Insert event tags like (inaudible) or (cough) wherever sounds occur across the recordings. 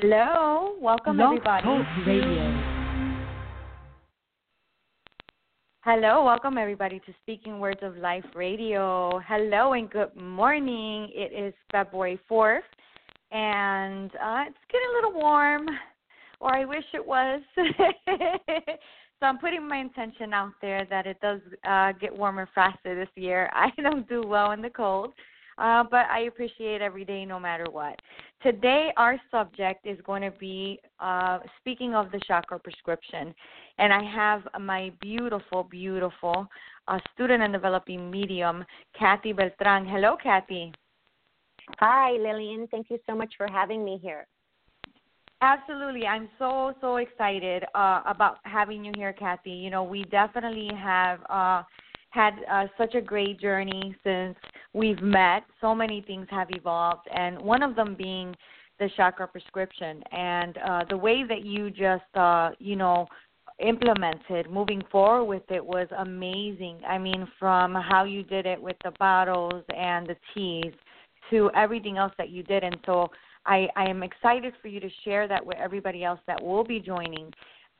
Hello, welcome Blog everybody. Talk Radio. Hello, welcome everybody to Speaking Words of Life Radio. Hello and good morning. It is February 4th, and uh, it's getting a little warm, or I wish it was. (laughs) so I'm putting my intention out there that it does uh, get warmer faster this year. (laughs) I don't do well in the cold, uh, but I appreciate every day no matter what. Today, our subject is going to be uh, speaking of the chakra prescription. And I have my beautiful, beautiful uh, student and developing medium, Kathy Beltran. Hello, Kathy. Hi, Lillian. Thank you so much for having me here. Absolutely. I'm so, so excited uh, about having you here, Kathy. You know, we definitely have uh, had uh, such a great journey since we've met. So many things have evolved, and one of them being the chakra prescription. And uh, the way that you just, uh, you know, implemented moving forward with it was amazing. I mean, from how you did it with the bottles and the teas to everything else that you did. And so I, I am excited for you to share that with everybody else that will be joining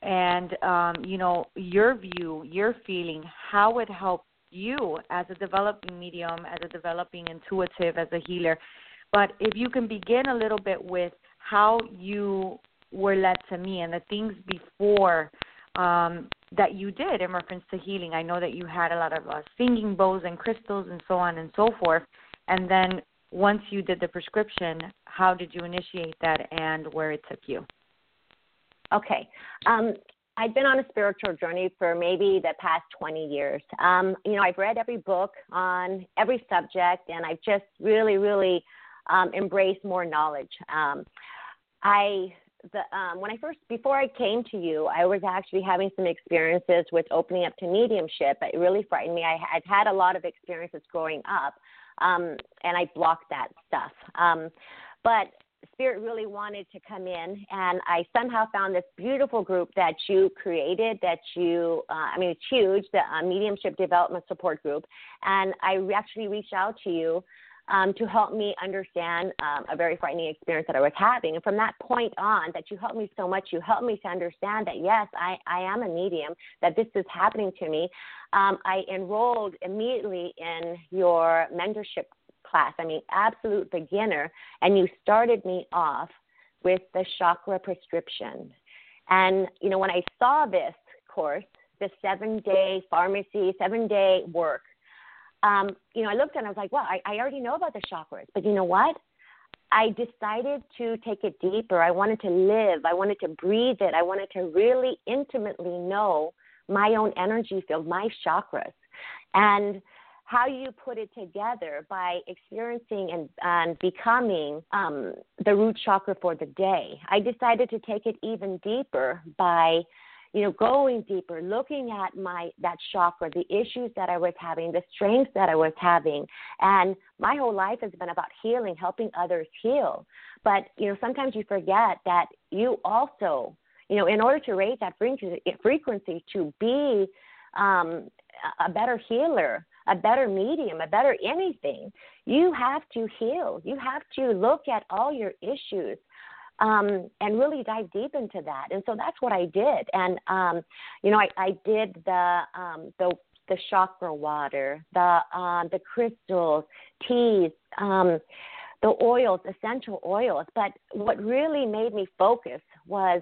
and um, you know your view, your feeling, how it helped you as a developing medium, as a developing intuitive, as a healer. But if you can begin a little bit with how you were led to me and the things before um, that you did in reference to healing. I know that you had a lot of uh, singing bowls and crystals and so on and so forth. And then once you did the prescription, how did you initiate that and where it took you? Okay. Um, I've been on a spiritual journey for maybe the past 20 years. Um, you know, I've read every book on every subject, and I've just really, really um, embraced more knowledge. Um, I the um, when I first before I came to you, I was actually having some experiences with opening up to mediumship. It really frightened me. I had had a lot of experiences growing up, um, and I blocked that stuff. Um, but Spirit really wanted to come in, and I somehow found this beautiful group that you created. That you, uh, I mean, it's huge, the uh, Mediumship Development Support Group, and I actually reached out to you um, to help me understand um, a very frightening experience that I was having. And from that point on, that you helped me so much, you helped me to understand that yes, I, I am a medium, that this is happening to me. Um, I enrolled immediately in your mentorship class. I mean, absolute beginner. And you started me off with the chakra prescription. And, you know, when I saw this course, the seven day pharmacy, seven day work, um, you know, I looked and I was like, well, I, I already know about the chakras, but you know what? I decided to take it deeper. I wanted to live. I wanted to breathe it. I wanted to really intimately know my own energy field, my chakras. And how you put it together by experiencing and, and becoming um, the root chakra for the day. I decided to take it even deeper by you know, going deeper, looking at my that chakra, the issues that I was having, the strengths that I was having, and my whole life has been about healing, helping others heal. But you know, sometimes you forget that you also, you know, in order to raise that frequency to be um, a better healer, a better medium, a better anything, you have to heal. You have to look at all your issues um, and really dive deep into that. And so that's what I did. And um, you know, I, I did the um, the the chakra water, the uh, the crystals, teas, um, the oils, essential oils. But what really made me focus was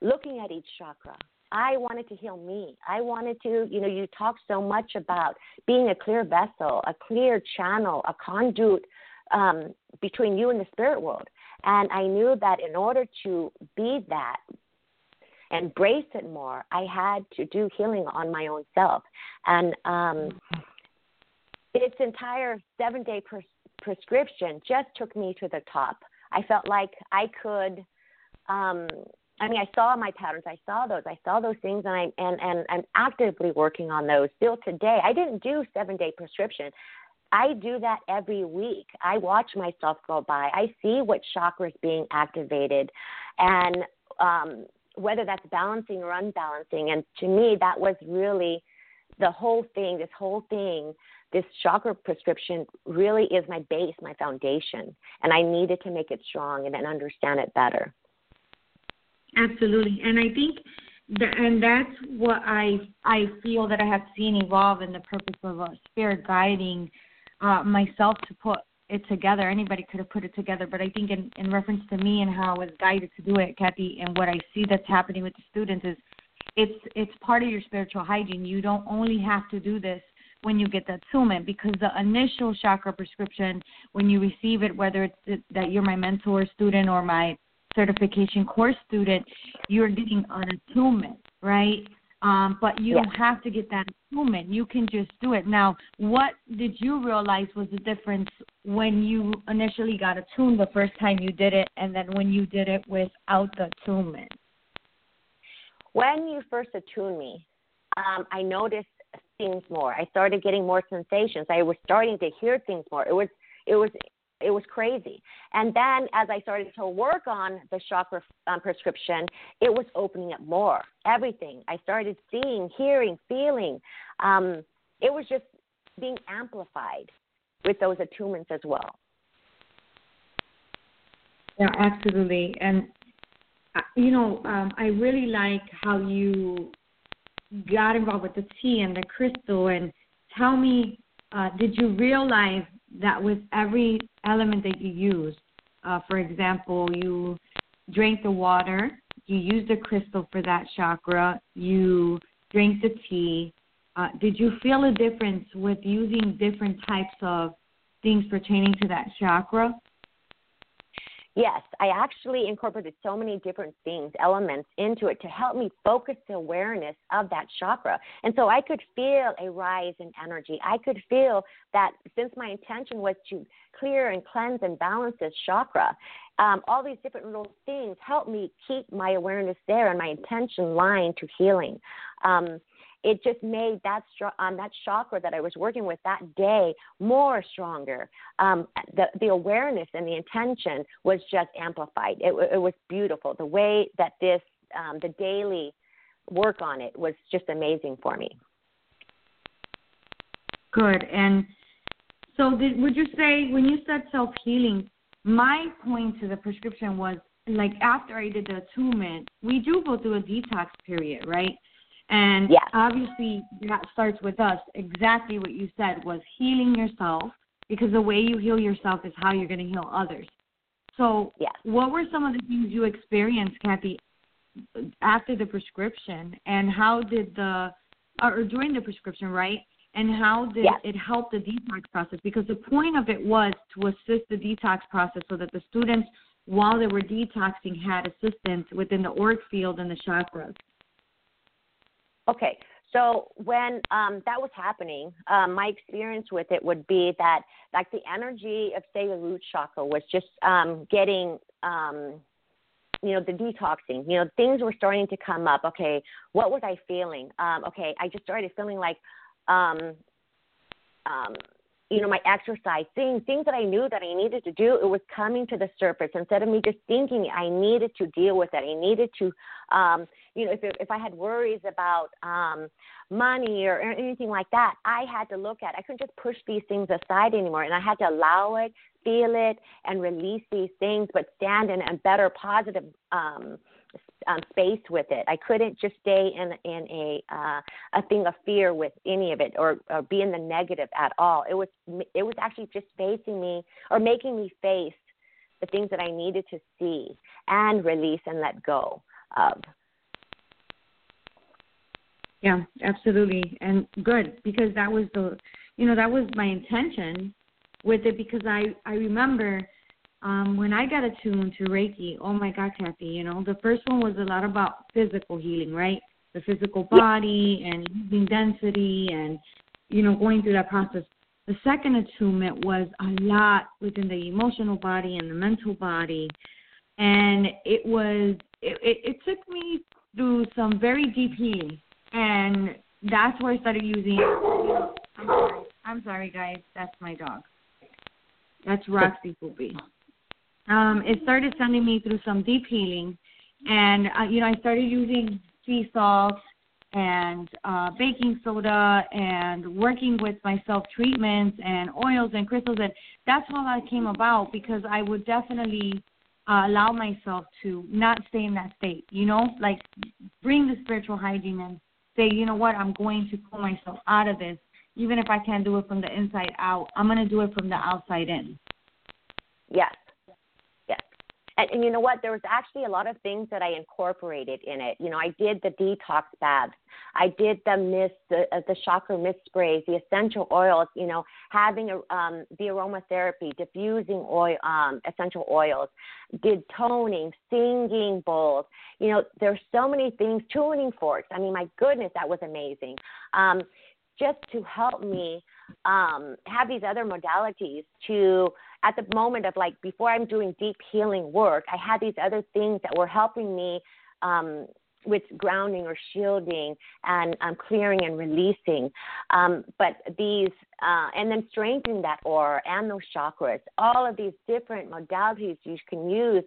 looking at each chakra. I wanted to heal me. I wanted to, you know, you talk so much about being a clear vessel, a clear channel, a conduit um, between you and the spirit world. And I knew that in order to be that, embrace it more, I had to do healing on my own self. And um, its entire seven day pres- prescription just took me to the top. I felt like I could. Um, I mean, I saw my patterns. I saw those. I saw those things, and I and and I'm actively working on those still today. I didn't do seven day prescription. I do that every week. I watch myself go by. I see what chakra is being activated, and um, whether that's balancing or unbalancing. And to me, that was really the whole thing. This whole thing, this chakra prescription, really is my base, my foundation, and I needed to make it strong and then understand it better. Absolutely, and I think that, and that's what I I feel that I have seen evolve in the purpose of a spirit guiding uh, myself to put it together. Anybody could have put it together, but I think in, in reference to me and how I was guided to do it, Kathy, and what I see that's happening with the students is it's it's part of your spiritual hygiene. You don't only have to do this when you get the attunement because the initial chakra prescription when you receive it whether it's that you're my mentor student or my certification course student you're getting an attunement right um, but you don't have to get that attunement. You can just do it. Now, what did you realize was the difference when you initially got attuned the first time you did it, and then when you did it without the attunement? When you first attuned me, um, I noticed things more. I started getting more sensations. I was starting to hear things more. It was it was it was crazy. And then as I started to work on the chakra um, prescription, it was opening up more. Everything. I started seeing, hearing, feeling. Um, it was just being amplified with those attunements as well. Yeah, absolutely. And, uh, you know, um, I really like how you got involved with the tea and the crystal. And tell me, uh, did you realize that with every element that you use, uh, for example, you drink the water, you use the crystal for that chakra, you drink the tea. Uh, did you feel a difference with using different types of things pertaining to that chakra? Yes, I actually incorporated so many different things, elements into it to help me focus the awareness of that chakra. And so I could feel a rise in energy. I could feel that since my intention was to clear and cleanse and balance this chakra, um, all these different little things help me keep my awareness there and my intention line to healing. Um, it just made that um, that chakra that I was working with that day more stronger. Um, the the awareness and the intention was just amplified. It, it was beautiful. The way that this um, the daily work on it was just amazing for me. Good. And so, did, would you say when you said self healing, my point to the prescription was like after I did the attunement, we do go through a detox period, right? And yes. obviously, that starts with us. Exactly what you said was healing yourself, because the way you heal yourself is how you're going to heal others. So, yes. what were some of the things you experienced, Kathy, after the prescription, and how did the, or during the prescription, right? And how did yes. it help the detox process? Because the point of it was to assist the detox process so that the students, while they were detoxing, had assistance within the auric field and the chakras. Okay, so when um, that was happening, um, my experience with it would be that like the energy of say the root chakra was just um, getting um, you know the detoxing. You know things were starting to come up. Okay, what was I feeling? Um, okay, I just started feeling like um, um, you know, my exercise, things, things that I knew that I needed to do, it was coming to the surface. Instead of me just thinking, I needed to deal with it. I needed to, um, you know, if if I had worries about um, money or anything like that, I had to look at. I couldn't just push these things aside anymore, and I had to allow it, feel it, and release these things, but stand in a better, positive. Um, um, space with it. I couldn't just stay in in a uh, a thing of fear with any of it or, or be in the negative at all. It was it was actually just facing me or making me face the things that I needed to see and release and let go of. Yeah, absolutely, and good because that was the you know that was my intention with it because I I remember um, when I got attuned to Reiki, oh my God, Kathy, you know, the first one was a lot about physical healing, right? The physical body and using density and, you know, going through that process. The second attunement was a lot within the emotional body and the mental body. And it was, it, it, it took me through some very deep healing. And that's where I started using, I'm sorry, I'm sorry guys, that's my dog. That's Roxy Poopy um, it started sending me through some deep healing, and uh, you know I started using sea salt and uh, baking soda and working with my self treatments and oils and crystals, and that's how that came about because I would definitely uh, allow myself to not stay in that state. You know, like bring the spiritual hygiene and say, you know what, I'm going to pull myself out of this, even if I can't do it from the inside out. I'm going to do it from the outside in. Yes, and, and you know what? There was actually a lot of things that I incorporated in it. You know, I did the detox baths. I did the mist, the, uh, the chakra mist sprays, the essential oils. You know, having a, um, the aromatherapy, diffusing oil, um, essential oils. Did toning, singing bowls. You know, there's so many things. Tuning forks. I mean, my goodness, that was amazing. Um, just to help me um, have these other modalities to at the moment of like before I'm doing deep healing work, I had these other things that were helping me um, with grounding or shielding and um, clearing and releasing. Um, but these, uh, and then strengthening that aura and those chakras, all of these different modalities you can use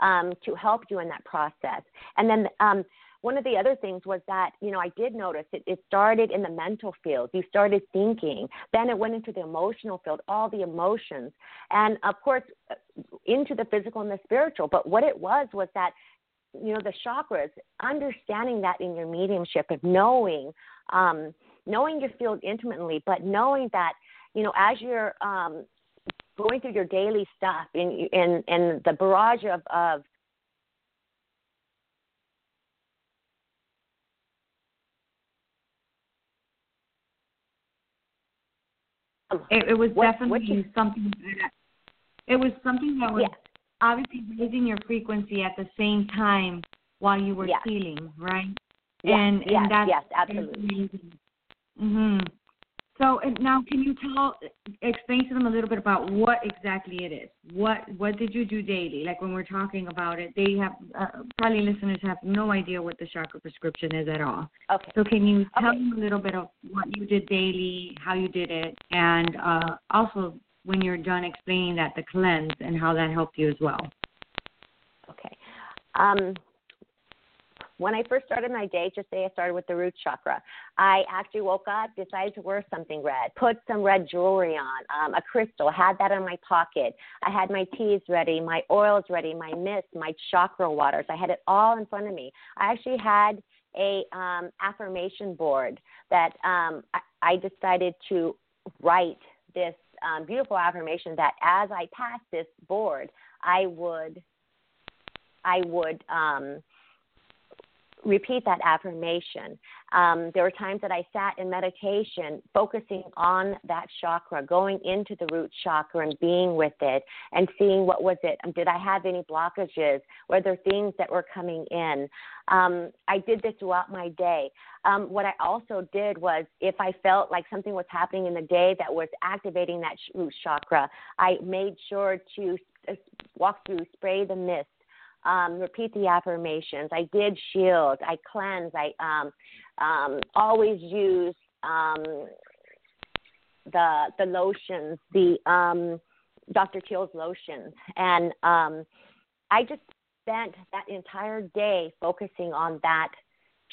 um, to help you in that process. And then um, one of the other things was that you know I did notice it, it started in the mental field. You started thinking, then it went into the emotional field, all the emotions, and of course uh, into the physical and the spiritual. But what it was was that you know the chakras, understanding that in your mediumship of knowing, um, knowing your field intimately, but knowing that you know as you're um, going through your daily stuff and in in the barrage of of It, it was what, definitely what something. That, it was something that was yes. obviously raising your frequency at the same time while you were yes. healing, right? Yes. And yes. and that's yes, absolutely. Mhm. So now, can you tell, explain to them a little bit about what exactly it is? What what did you do daily? Like when we're talking about it, they have uh, probably listeners have no idea what the chakra prescription is at all. Okay. So can you tell okay. them a little bit of what you did daily, how you did it, and uh, also when you're done explaining that the cleanse and how that helped you as well. Okay. Um, when I first started my day, just say I started with the root chakra, I actually woke up, decided to wear something red, put some red jewelry on, um, a crystal, had that in my pocket. I had my teas ready, my oils ready, my mist, my chakra waters. I had it all in front of me. I actually had a um, affirmation board that um, I, I decided to write this um, beautiful affirmation that as I passed this board, I would I would um, repeat that affirmation. Um, there were times that I sat in meditation, focusing on that chakra, going into the root chakra and being with it and seeing what was it. Um, did I have any blockages? Were there things that were coming in? Um, I did this throughout my day. Um, what I also did was, if I felt like something was happening in the day that was activating that root chakra, I made sure to walk through, spray the mist um, repeat the affirmations. I did shield. I cleanse. I um, um, always use um, the the lotions, the um, Dr. Teal's lotions, and um, I just spent that entire day focusing on that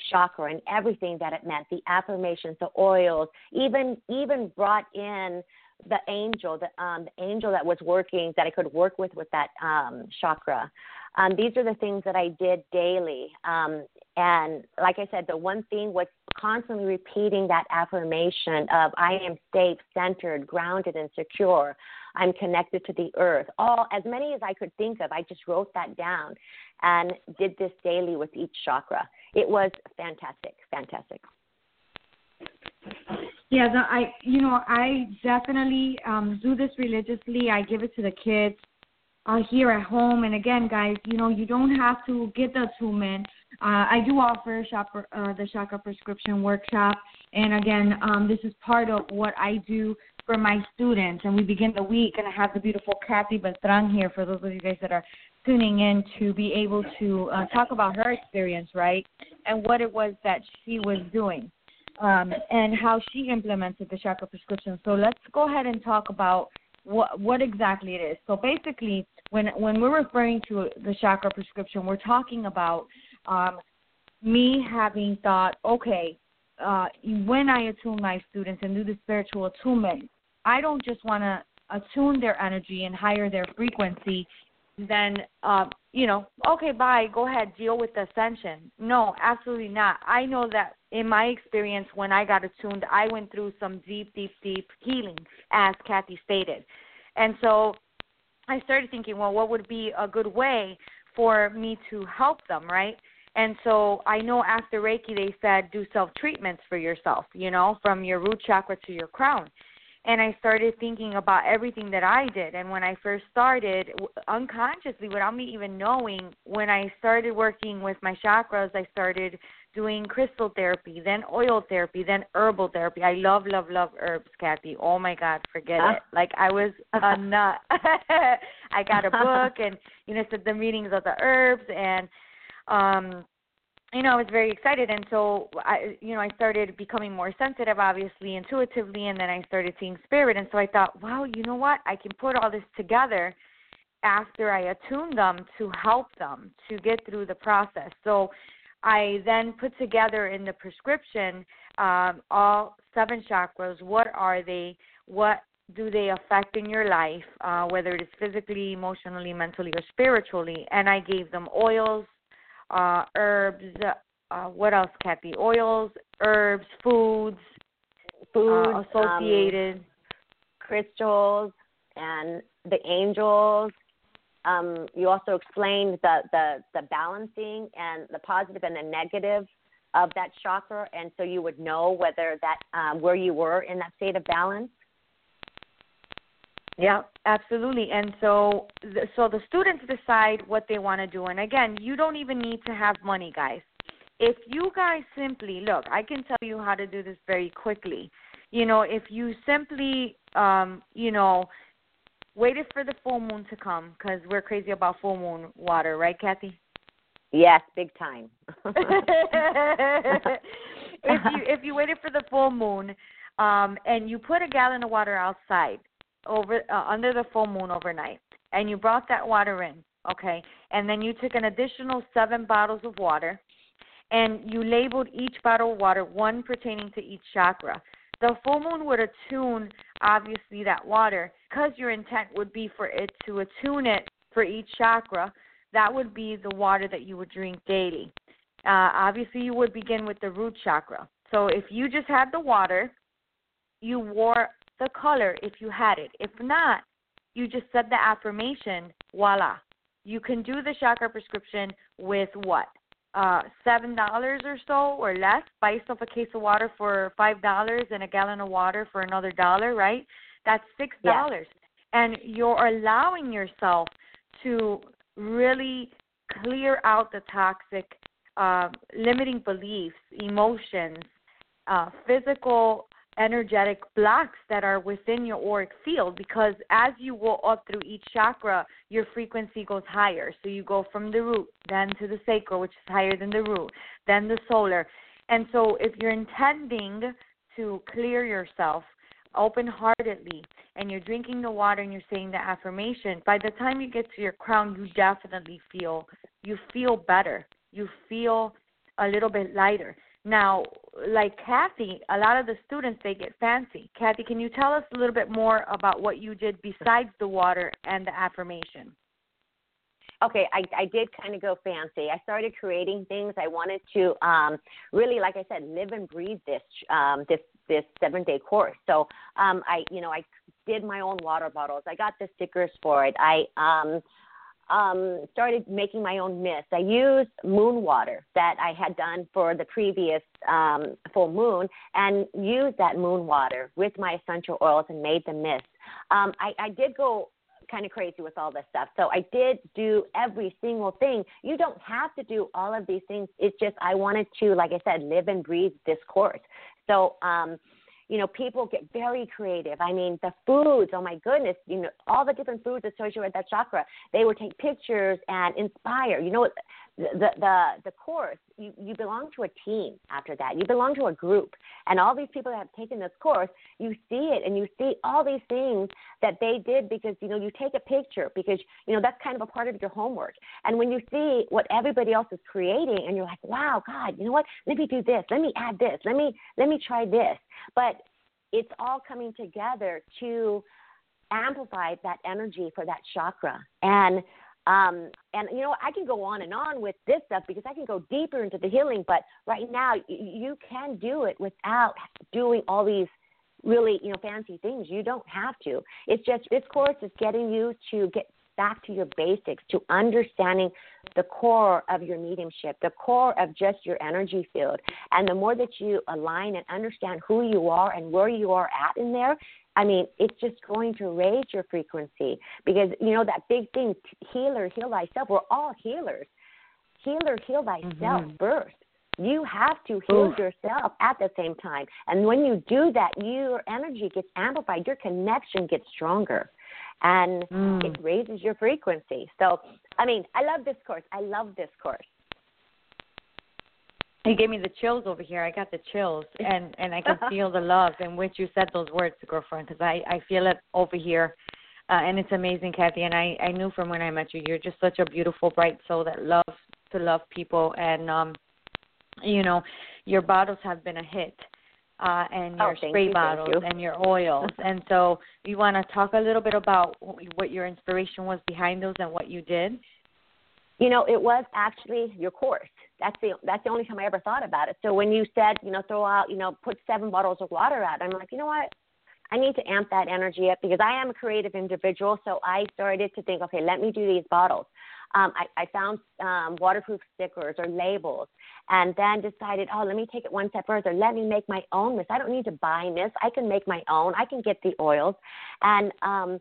chakra and everything that it meant the affirmations the oils even even brought in the angel the um the angel that was working that i could work with with that um chakra um, these are the things that I did daily. Um, and like I said, the one thing was constantly repeating that affirmation of I am safe, centered, grounded, and secure. I'm connected to the earth. All as many as I could think of, I just wrote that down and did this daily with each chakra. It was fantastic, fantastic. Yeah, the, I you know I definitely um, do this religiously. I give it to the kids uh, here at home. And again, guys, you know, you don't have to get the attunement. Uh, I do offer shopper, uh, the Chakra Prescription Workshop. And again, um, this is part of what I do for my students. And we begin the week, and I have the beautiful Kathy Beltran here for those of you guys that are tuning in to be able to uh, talk about her experience, right? And what it was that she was doing. Um, and how she implemented the chakra prescription. So let's go ahead and talk about what what exactly it is. So basically, when when we're referring to the chakra prescription, we're talking about um, me having thought, okay, uh, when I attune my students and do the spiritual attunement, I don't just want to attune their energy and higher their frequency then um, you know, okay, bye, go ahead, deal with the ascension. No, absolutely not. I know that in my experience when I got attuned, I went through some deep, deep, deep healing, as Kathy stated. And so I started thinking, well, what would be a good way for me to help them, right? And so I know after Reiki, they said do self treatments for yourself, you know, from your root chakra to your crown and I started thinking about everything that I did. And when I first started, unconsciously, without me even knowing, when I started working with my chakras, I started doing crystal therapy, then oil therapy, then herbal therapy. I love, love, love herbs, Kathy. Oh my God, forget it. Like I was a (laughs) nut. (laughs) I got a book and you know, said the meanings of the herbs and um you know, I was very excited, and so I, you know, I started becoming more sensitive, obviously, intuitively, and then I started seeing spirit, and so I thought, wow, you know what? I can put all this together after I attune them to help them to get through the process. So I then put together in the prescription um, all seven chakras. What are they? What do they affect in your life, uh, whether it is physically, emotionally, mentally, or spiritually? And I gave them oils, uh, herbs. Uh, what else, Kathy? Oils, herbs, foods, foods uh, associated um, crystals, and the angels. Um, you also explained the, the the balancing and the positive and the negative of that chakra, and so you would know whether that um, where you were in that state of balance. Yeah, absolutely. And so, so the students decide what they want to do. And again, you don't even need to have money, guys. If you guys simply look, I can tell you how to do this very quickly. You know, if you simply, um, you know, waited for the full moon to come because we're crazy about full moon water, right, Kathy? Yes, big time. (laughs) (laughs) if you if you waited for the full moon, um, and you put a gallon of water outside, over uh, under the full moon overnight, and you brought that water in, okay, and then you took an additional seven bottles of water, and you labeled each bottle of water one pertaining to each chakra. The full moon would attune, obviously, that water because your intent would be for it to attune it for each chakra. That would be the water that you would drink daily. Uh, obviously, you would begin with the root chakra. So if you just had the water, you wore the color if you had it. If not, you just said the affirmation, voila. You can do the chakra prescription with what? Uh, seven dollars or so or less. Buy yourself a case of water for five dollars and a gallon of water for another dollar, right? That's six dollars. And you're allowing yourself to really clear out the toxic uh, limiting beliefs, emotions, uh, physical energetic blocks that are within your auric field because as you go up through each chakra, your frequency goes higher. So you go from the root, then to the sacral, which is higher than the root, then the solar. And so if you're intending to clear yourself open heartedly and you're drinking the water and you're saying the affirmation, by the time you get to your crown you definitely feel you feel better. You feel a little bit lighter. Now, like Kathy, a lot of the students they get fancy. Kathy, can you tell us a little bit more about what you did besides the water and the affirmation? okay, I, I did kind of go fancy. I started creating things. I wanted to um, really, like I said, live and breathe this um, this this seven day course. So um, I, you know, I did my own water bottles. I got the stickers for it. I um, um, started making my own mist. I used moon water that I had done for the previous um, full moon and used that moon water with my essential oils and made the mist. Um, I, I did go kind of crazy with all this stuff. So I did do every single thing. You don't have to do all of these things. It's just I wanted to, like I said, live and breathe this course. So um, you know, people get very creative. I mean, the foods, oh my goodness, you know, all the different foods associated with that chakra, they would take pictures and inspire. You know, the the the course, you you belong to a team after that. You belong to a group, and all these people that have taken this course, you see it and you see all these things that they did because you know you take a picture because you know that's kind of a part of your homework. And when you see what everybody else is creating, and you're like, wow, God, you know what? Let me do this. Let me add this. Let me let me try this. But it's all coming together to amplify that energy for that chakra and Um, and you know, I can go on and on with this stuff because I can go deeper into the healing. But right now, you can do it without doing all these really, you know, fancy things. You don't have to. It's just this course is getting you to get back to your basics, to understanding the core of your mediumship, the core of just your energy field. And the more that you align and understand who you are and where you are at in there, I mean, it's just going to raise your frequency because, you know, that big thing, healer, heal thyself. We're all healers. Healer, heal thyself mm-hmm. first. You have to heal Ooh. yourself at the same time. And when you do that, your energy gets amplified, your connection gets stronger and mm. it raises your frequency. So, I mean, I love this course. I love this course. You gave me the chills over here. I got the chills, (laughs) and and I can feel the love in which you said those words, girlfriend, because I I feel it over here, uh, and it's amazing, Kathy. And I I knew from when I met you, you're just such a beautiful, bright soul that loves to love people, and um, you know, your bottles have been a hit uh, and your oh, spray you, bottles you. and your oils. (laughs) and so, you want to talk a little bit about what your inspiration was behind those and what you did? You know, it was actually your course. That's the that's the only time I ever thought about it. So when you said, you know, throw out, you know, put seven bottles of water out, I'm like, you know what? I need to amp that energy up because I am a creative individual. So I started to think, okay, let me do these bottles um, I, I found um, waterproof stickers or labels, and then decided, oh, let me take it one step further. Let me make my own mist. I don't need to buy mist. I can make my own. I can get the oils, and um,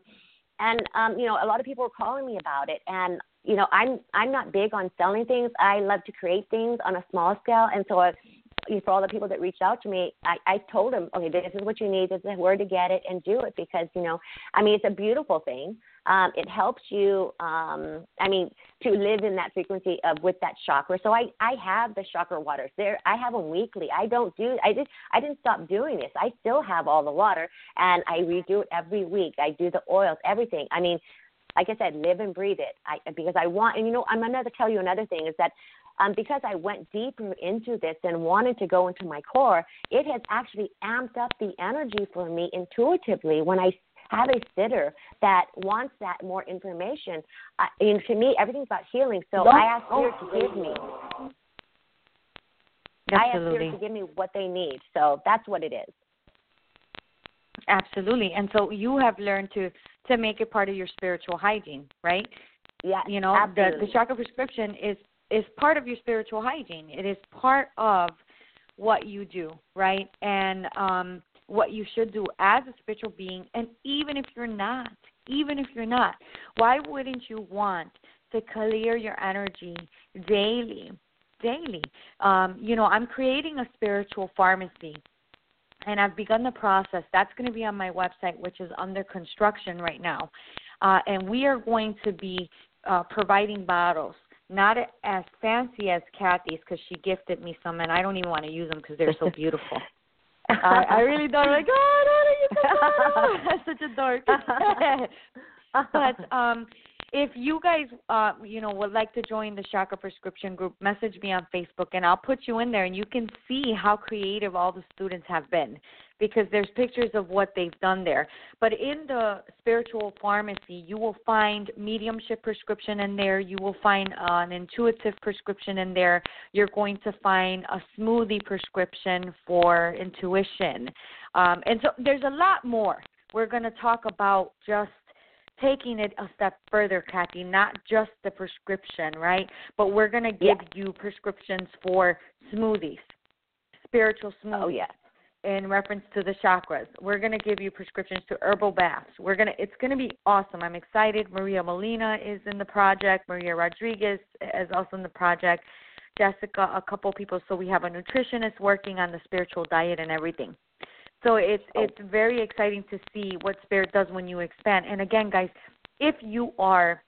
and um, you know, a lot of people were calling me about it, and you know, I'm I'm not big on selling things. I love to create things on a small scale, and so. I, for all the people that reached out to me, I, I told them, okay, this is what you need, this is where to get it, and do it because you know, I mean, it's a beautiful thing. Um, it helps you, um, I mean, to live in that frequency of with that chakra. So I, I have the chakra waters there. I have them weekly. I don't do, I did, I didn't stop doing this. I still have all the water and I redo it every week. I do the oils, everything. I mean, like I said, live and breathe it. I, because I want, and you know, I'm going to tell you another thing is that um, because I went deeper into this and wanted to go into my core, it has actually amped up the energy for me intuitively when I have a sitter that wants that more information. Uh, and to me, everything's about healing. So I ask Spirit to give me. Absolutely. I ask Spirit to give me what they need. So that's what it is. Absolutely. And so you have learned to to make it part of your spiritual hygiene, right? Yeah. You know, absolutely. the the chakra prescription is is part of your spiritual hygiene. It is part of what you do, right? And um what you should do as a spiritual being and even if you're not even if you're not why wouldn't you want to clear your energy daily daily um you know i'm creating a spiritual pharmacy and i've begun the process that's going to be on my website which is under construction right now uh, and we are going to be uh, providing bottles not as fancy as Kathy's because she gifted me some, and I don't even want to use them because they're so beautiful. (laughs) I, I really don't like. Oh, no, you (laughs) (laughs) That's such a dork. but um, if you guys, uh, you know, would like to join the Chakra Prescription Group, message me on Facebook, and I'll put you in there, and you can see how creative all the students have been because there's pictures of what they've done there. But in the spiritual pharmacy, you will find mediumship prescription in there. You will find uh, an intuitive prescription in there. You're going to find a smoothie prescription for intuition. Um, and so there's a lot more. We're going to talk about just taking it a step further, Kathy, not just the prescription, right? But we're going to give yeah. you prescriptions for smoothies, spiritual oh, smoothies. Oh, yes in reference to the chakras. We're going to give you prescriptions to herbal baths. We're going to it's going to be awesome. I'm excited. Maria Molina is in the project. Maria Rodriguez is also in the project. Jessica, a couple people. So we have a nutritionist working on the spiritual diet and everything. So it's oh. it's very exciting to see what spirit does when you expand. And again, guys, if you are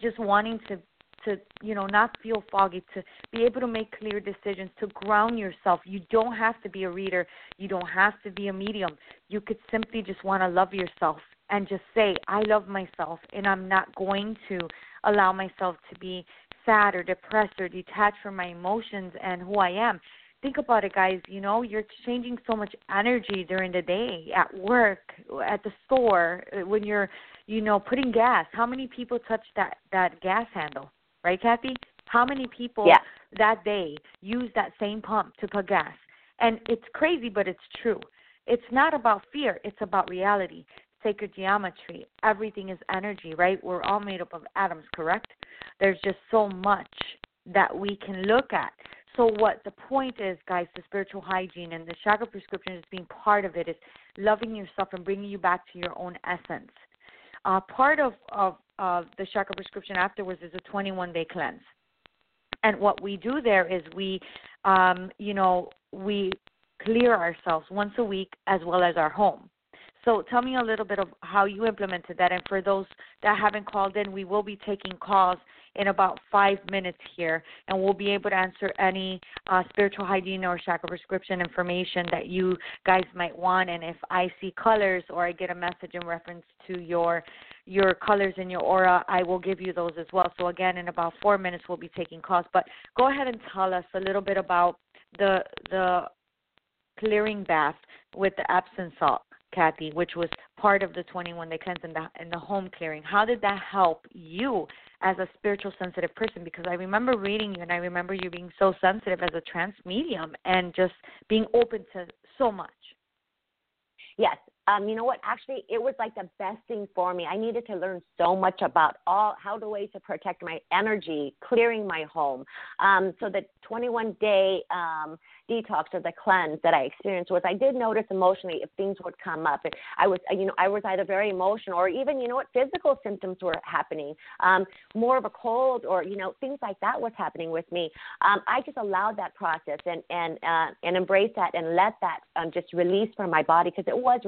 just wanting to to you know not feel foggy to be able to make clear decisions to ground yourself you don't have to be a reader you don't have to be a medium you could simply just want to love yourself and just say i love myself and i'm not going to allow myself to be sad or depressed or detached from my emotions and who i am think about it guys you know you're exchanging so much energy during the day at work at the store uh, when you're you know, putting gas. How many people touch that that gas handle, right, Kathy? How many people yeah. that day use that same pump to put gas? And it's crazy, but it's true. It's not about fear, it's about reality. Sacred geometry. Everything is energy, right? We're all made up of atoms, correct? There's just so much that we can look at. So what the point is, guys, the spiritual hygiene and the chakra prescription is being part of it is loving yourself and bringing you back to your own essence. Uh, part of, of, of the chakra prescription afterwards is a 21 day cleanse. And what we do there is we, um, you know, we clear ourselves once a week as well as our home. So tell me a little bit of how you implemented that. And for those that haven't called in, we will be taking calls in about five minutes here, and we'll be able to answer any uh, spiritual hygiene or chakra prescription information that you guys might want. And if I see colors or I get a message in reference to your your colors in your aura, I will give you those as well. So again, in about four minutes, we'll be taking calls. But go ahead and tell us a little bit about the the clearing bath with the Epsom salt, Kathy, which was part of the 21 day cleanse and the, and the home clearing. How did that help you as a spiritual sensitive person? Because I remember reading you and I remember you being so sensitive as a trance medium and just being open to so much. Yes, um, you know what? Actually, it was like the best thing for me. I needed to learn so much about all how to ways to protect my energy, clearing my home. Um, so the 21 day um, detox or the cleanse that I experienced was I did notice emotionally if things would come up. I was, you know, I was either very emotional or even, you know what, physical symptoms were happening. Um, more of a cold or, you know, things like that was happening with me. Um, I just allowed that process and and uh, and embrace that and let that um, just release from my body because it was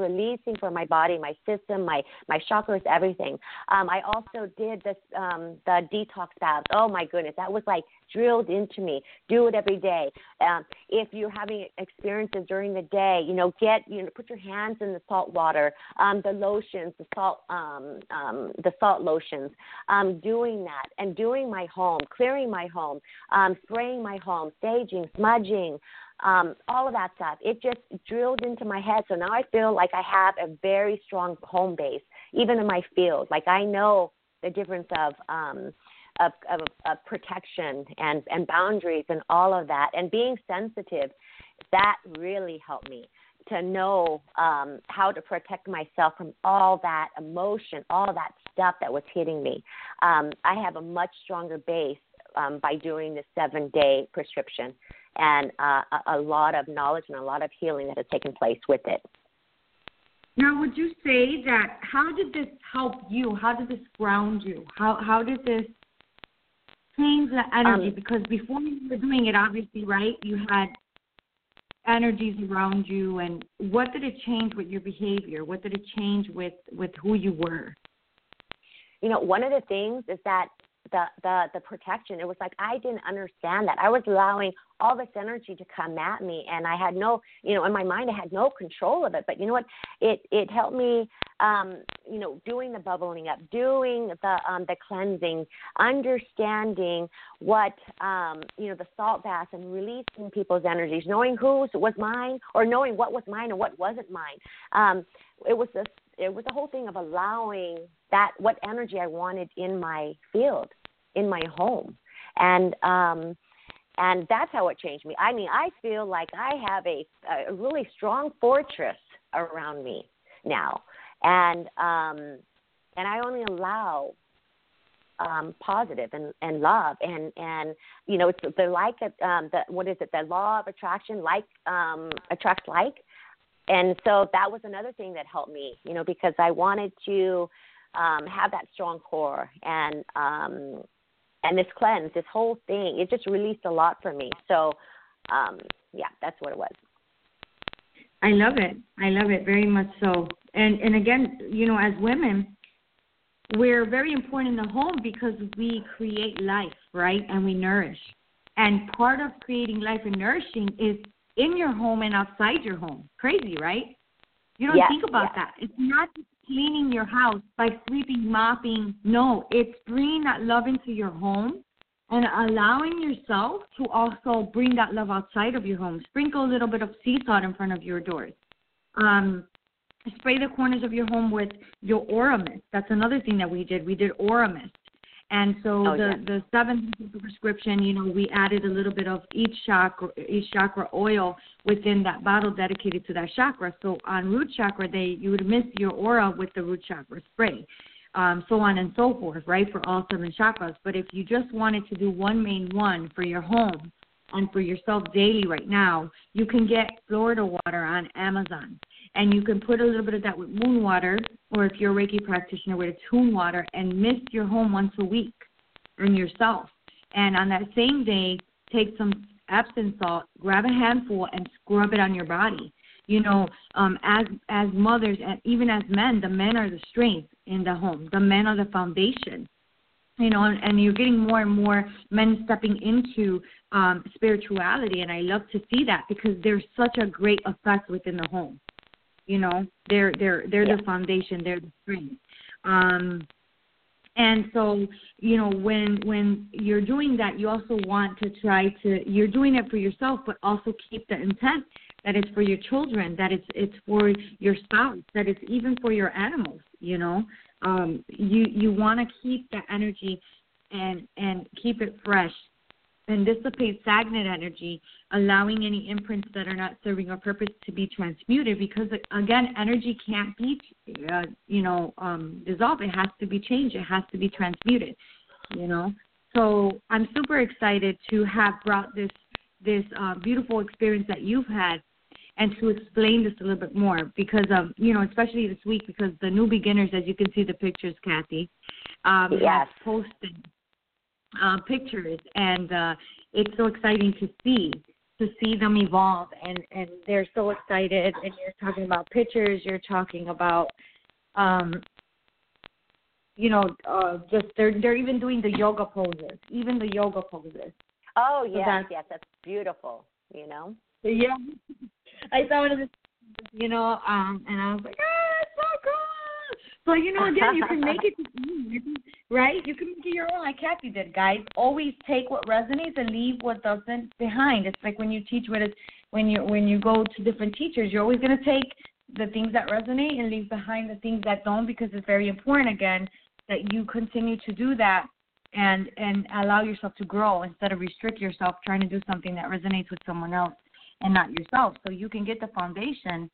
from my body, my system, my my chakras, everything. Um, I also did this um, the detox baths. Oh my goodness, that was like drilled into me. Do it every day. Um, if you're having experiences during the day, you know, get you know, put your hands in the salt water, um, the lotions, the salt, um, um, the salt lotions. Um, doing that and doing my home, clearing my home, um, spraying my home, staging, smudging. Um, all of that stuff. It just drilled into my head. So now I feel like I have a very strong home base, even in my field. Like I know the difference of um, of, of, of protection and, and boundaries and all of that, and being sensitive, that really helped me to know um, how to protect myself from all that emotion, all that stuff that was hitting me. Um, I have a much stronger base um, by doing the seven day prescription and uh, a, a lot of knowledge and a lot of healing that has taken place with it. Now, would you say that how did this help you? How did this ground you? How how did this change the energy? Um, because before you were doing it, obviously, right, you had energies around you, and what did it change with your behavior? What did it change with with who you were? You know, one of the things is that the the the protection. It was like I didn't understand that. I was allowing all this energy to come at me, and I had no, you know, in my mind I had no control of it. But you know what? It it helped me, um, you know, doing the bubbling up, doing the um, the cleansing, understanding what um, you know the salt baths and releasing people's energies, knowing whose was mine or knowing what was mine and what wasn't mine. Um, it was this it was the whole thing of allowing that what energy I wanted in my field in my home, and um, and that's how it changed me. I mean, I feel like I have a, a really strong fortress around me now, and um, and I only allow um, positive and, and love. And and you know it's the like um, the what is it? The law of attraction like um, attracts like. And so that was another thing that helped me you know because I wanted to um, have that strong core and um, and this cleanse, this whole thing, it just released a lot for me. So, um, yeah, that's what it was. I love it. I love it very much so. And and again, you know, as women, we're very important in the home because we create life, right? And we nourish. And part of creating life and nourishing is in your home and outside your home. Crazy, right? You don't think about that. It's not cleaning your house by sweeping, mopping. No, it's bringing that love into your home and allowing yourself to also bring that love outside of your home. Sprinkle a little bit of sea salt in front of your doors. Um, spray the corners of your home with your aura mist. That's another thing that we did. We did aura mist. And so oh, the yeah. the seventh prescription, you know, we added a little bit of each chakra each chakra oil within that bottle dedicated to that chakra. So on root chakra they you would mist your aura with the root chakra spray, um, so on and so forth, right, for all seven chakras. But if you just wanted to do one main one for your home and for yourself daily right now, you can get Florida water on Amazon and you can put a little bit of that with moon water, or if you're a Reiki practitioner, with a tune water, and mist your home once a week and yourself. And on that same day, take some Epsom salt, grab a handful, and scrub it on your body. You know, um, as as mothers and even as men, the men are the strength in the home. The men are the foundation. You know, and, and you're getting more and more men stepping into um, spirituality, and I love to see that because there's such a great effect within the home. You know, they're they're they're yeah. the foundation. They're the strength. Um, and so you know when when you're doing that, you also want to try to you're doing it for yourself, but also keep the intent that it's for your children, that it's it's for your spouse, that it's even for your animals. You know, um, you you want to keep the energy and and keep it fresh and dissipate stagnant energy, allowing any imprints that are not serving a purpose to be transmuted. Because again, energy can't be, uh, you know, um, dissolved. It has to be changed. It has to be transmuted. You know. So I'm super excited to have brought this this uh, beautiful experience that you've had and to explain this a little bit more because um you know especially this week because the new beginners as you can see the pictures Kathy um yes. have posted uh, pictures, and uh, it's so exciting to see to see them evolve, and and they're so excited. And you're talking about pictures, you're talking about, um, you know, uh, just they're they're even doing the yoga poses, even the yoga poses. Oh yes, so that's, yes, that's beautiful. You know. Yeah, (laughs) I saw one of the, you know, um, and I was like, ah, it's so cool. So you know, again, you can make (laughs) it right? You can make it your own, like Kathy did, guys. Always take what resonates and leave what doesn't behind. It's like when you teach with it, when you when you go to different teachers, you're always going to take the things that resonate and leave behind the things that don't, because it's very important again that you continue to do that and and allow yourself to grow instead of restrict yourself trying to do something that resonates with someone else and not yourself. So you can get the foundation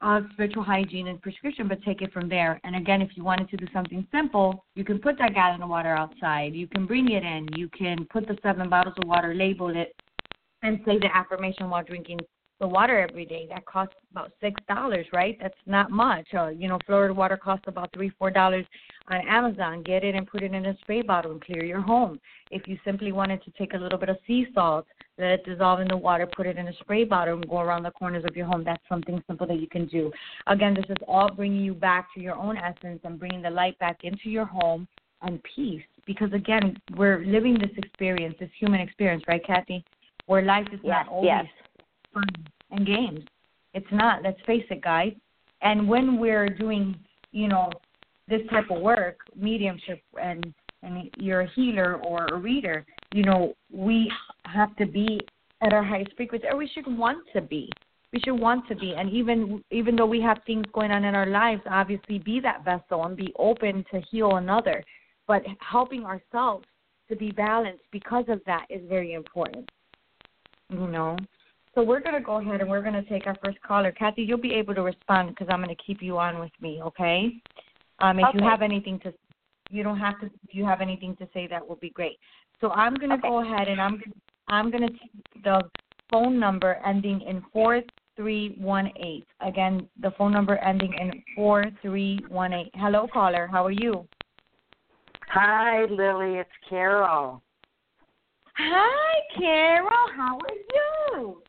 of spiritual hygiene and prescription, but take it from there. And again, if you wanted to do something simple, you can put that gallon of water outside. You can bring it in. You can put the seven bottles of water, label it, and say the affirmation while drinking the water every day. That costs about six dollars, right? That's not much. Uh, you know, Florida water costs about three, four dollars on Amazon. Get it and put it in a spray bottle and clear your home. If you simply wanted to take a little bit of sea salt, let it dissolve in the water, put it in a spray bottle, and go around the corners of your home. That's something simple that you can do. Again, this is all bringing you back to your own essence and bringing the light back into your home and peace. Because again, we're living this experience, this human experience, right, Kathy? Where life is yes, not always yes fun and games. It's not. Let's face it, guys. And when we're doing, you know, this type of work, mediumship, and and you're a healer or a reader, you know, we have to be at our highest frequency, or we should want to be. We should want to be, and even even though we have things going on in our lives, obviously be that vessel and be open to heal another. But helping ourselves to be balanced because of that is very important. You know. So we're going to go ahead and we're going to take our first caller. Kathy, you'll be able to respond because I'm going to keep you on with me, okay? Um, if okay. you have anything to, you don't have to. If you have anything to say, that will be great. So I'm going to okay. go ahead and I'm I'm going to take the phone number ending in four three one eight. Again, the phone number ending in four three one eight. Hello, caller. How are you? Hi, Lily. It's Carol. Hi, Carol. How are you?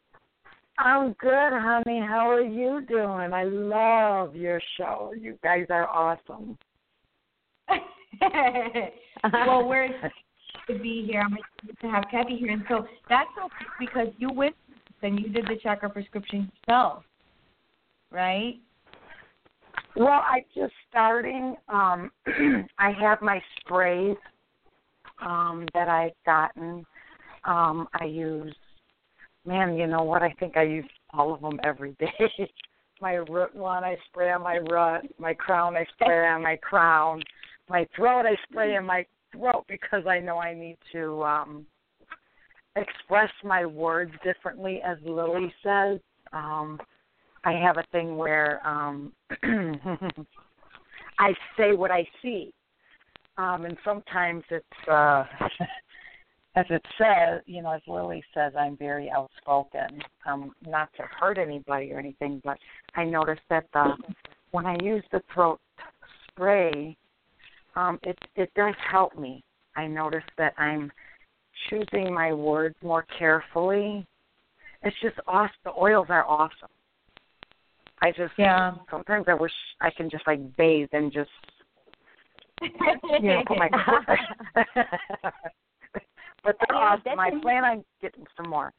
I'm good, honey. How are you doing? I love your show. You guys are awesome. (laughs) well, we're to be here. I'm excited to have Kathy here, and so that's okay because you went and you did the chakra prescription yourself, right? Well, I just starting. Um, (clears throat) I have my sprays um, that I've gotten. Um, I use man, you know what? I think I use all of them every day. (laughs) my root one I spray on my root, my crown I spray on my crown, my throat I spray on my throat because I know I need to um express my words differently as Lily says. Um I have a thing where um (clears throat) I say what I see. Um and sometimes it's uh (laughs) as it says, you know, as Lily says, I'm very outspoken. Um, not to hurt anybody or anything, but I noticed that the when I use the throat spray, um, it it does help me. I notice that I'm choosing my words more carefully. It's just awesome. The oils are awesome. I just yeah. Sometimes I wish I can just like bathe and just you (laughs) know put my (laughs) (laughs) but they're yeah, awesome. I plan on getting some more.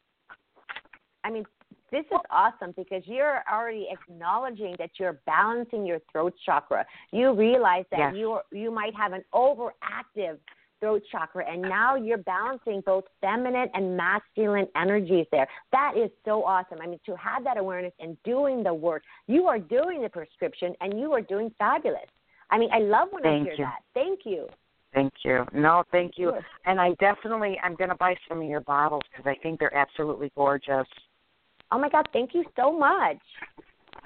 I mean, this is awesome because you're already acknowledging that you're balancing your throat chakra. You realize that yes. you you might have an overactive throat chakra and now you're balancing both feminine and masculine energies there. That is so awesome. I mean to have that awareness and doing the work. You are doing the prescription and you are doing fabulous. I mean, I love when Thank I hear you. that. Thank you. Thank you. No, thank you. And I definitely I'm going to buy some of your bottles because I think they're absolutely gorgeous. Oh my God! Thank you so much.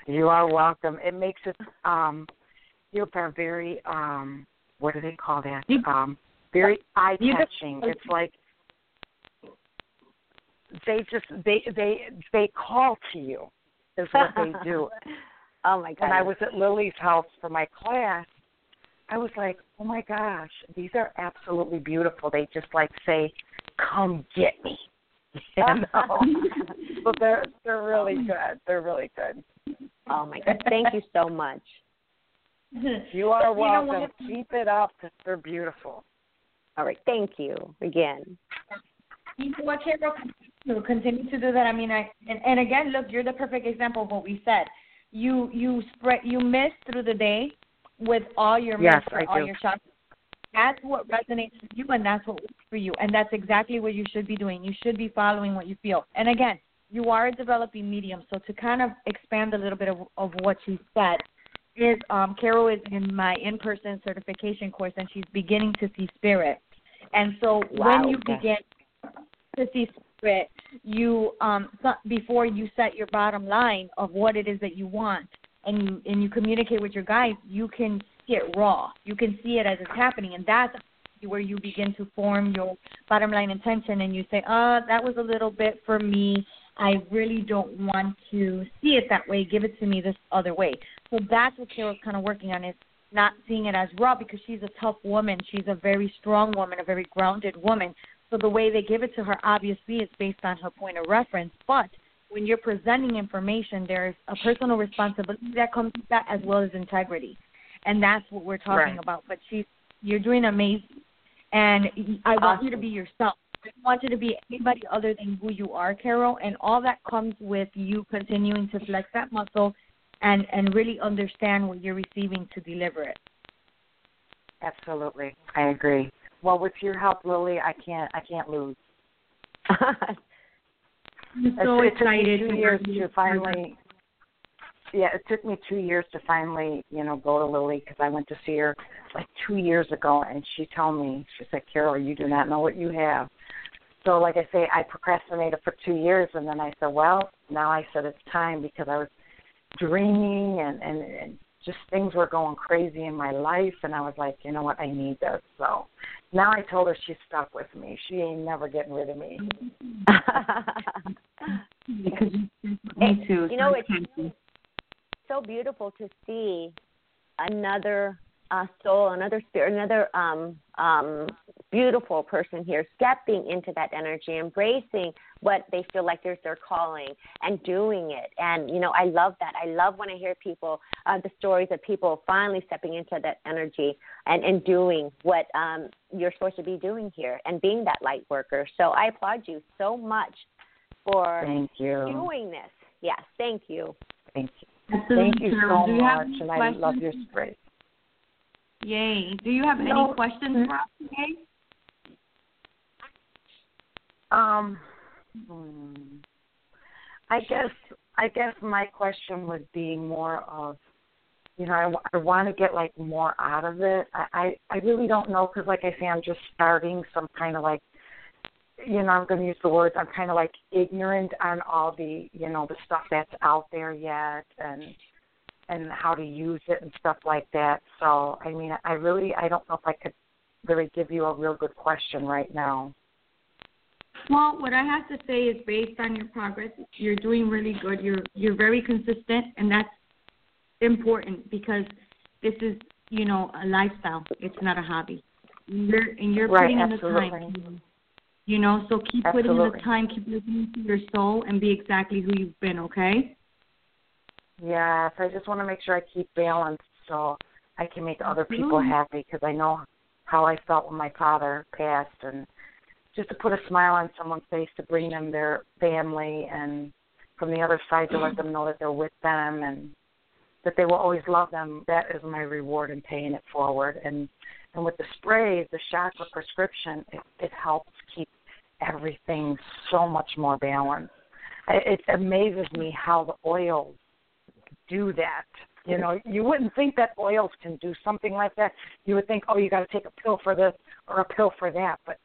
You are welcome. It makes it um, you are very um, what do they call that? Um, very eye catching. It's like they just they they they call to you is what they do. (laughs) oh my God! And I was at Lily's house for my class, I was like, oh my gosh, these are absolutely beautiful. They just like say, come get me. (laughs) You know? (laughs) but they're they're really good. They're really good. Oh my God! Thank you so much. (laughs) You are welcome. You know Keep it up they're beautiful. All right. Thank you again. You know what, Carol? Continue to do that. I mean, I and, and again, look, you're the perfect example of what we said. You you spread you miss through the day with all your yes, for all your shots. That's what resonates with you, and that's what works for you, and that's exactly what you should be doing. You should be following what you feel. And again, you are a developing medium, so to kind of expand a little bit of, of what she said is um, Carol is in my in-person certification course, and she's beginning to see spirit. And so wow. when you begin to see spirit, you um, before you set your bottom line of what it is that you want, and you and you communicate with your guys, you can see it raw. You can see it as it's happening, and that's where you begin to form your bottom line intention, and you say, "Uh, that was a little bit for me. I really don't want to see it that way. Give it to me this other way." So that's what Carol's kind of working on is not seeing it as raw because she's a tough woman. She's a very strong woman, a very grounded woman. So the way they give it to her obviously is based on her point of reference, but when you're presenting information, there's a personal responsibility that comes with that as well as integrity, and that's what we're talking right. about. But she's you're doing amazing, and I want awesome. you to be yourself. I don't want you to be anybody other than who you are, Carol, and all that comes with you continuing to flex that muscle and and really understand what you're receiving to deliver it. Absolutely, I agree. Well, with your help, Lily, I can't I can't lose. (laughs) I'm so it, excited. It took me two years to finally. Yeah, it took me two years to finally, you know, go to Lily because I went to see her like two years ago, and she told me, she said, "Carol, you do not know what you have." So, like I say, I procrastinated for two years, and then I said, "Well, now I said it's time because I was dreaming and and, and just things were going crazy in my life and I was like, you know what, I need this. So now I told her she's stuck with me. She ain't never getting rid of me. (laughs) because me too. You know, it's so beautiful to see another uh, soul, another spirit, another um, um, beautiful person here stepping into that energy, embracing what they feel like there's their calling and doing it. And, you know, I love that. I love when I hear people, uh, the stories of people finally stepping into that energy and, and doing what um, you're supposed to be doing here and being that light worker. So I applaud you so much for thank you. doing this. Yes, thank you. Thank you. Thank you so much, and I love your spray. Yay. Do you have no. any questions for us today? Um. I guess I guess my question would be more of, you know, I, I want to get like more out of it. I I, I really don't know because, like I say, I'm just starting some kind of like, you know, I'm going to use the words. I'm kind of like ignorant on all the, you know, the stuff that's out there yet, and and how to use it and stuff like that. So, I mean, I really, I don't know if I could really give you a real good question right now. Well, what I have to say is based on your progress, you're doing really good. You're you're very consistent, and that's important because this is you know a lifestyle. It's not a hobby. You're and you're right, putting absolutely. in the time. You know, so keep putting in the time, keep listening to your soul, and be exactly who you've been. Okay. Yes, I just want to make sure I keep balance so I can make other people Absolutely. happy because I know how I felt when my father passed, and just to put a smile on someone's face to bring them their family, and from the other side to let (clears throat) them know that they're with them and that they will always love them. That is my reward in paying it forward. And and with the sprays, the chakra prescription, it, it helps keep everything so much more balanced. It, it amazes me how the oils do that. You know, you wouldn't think that oils can do something like that. You would think, oh, you got to take a pill for this or a pill for that. But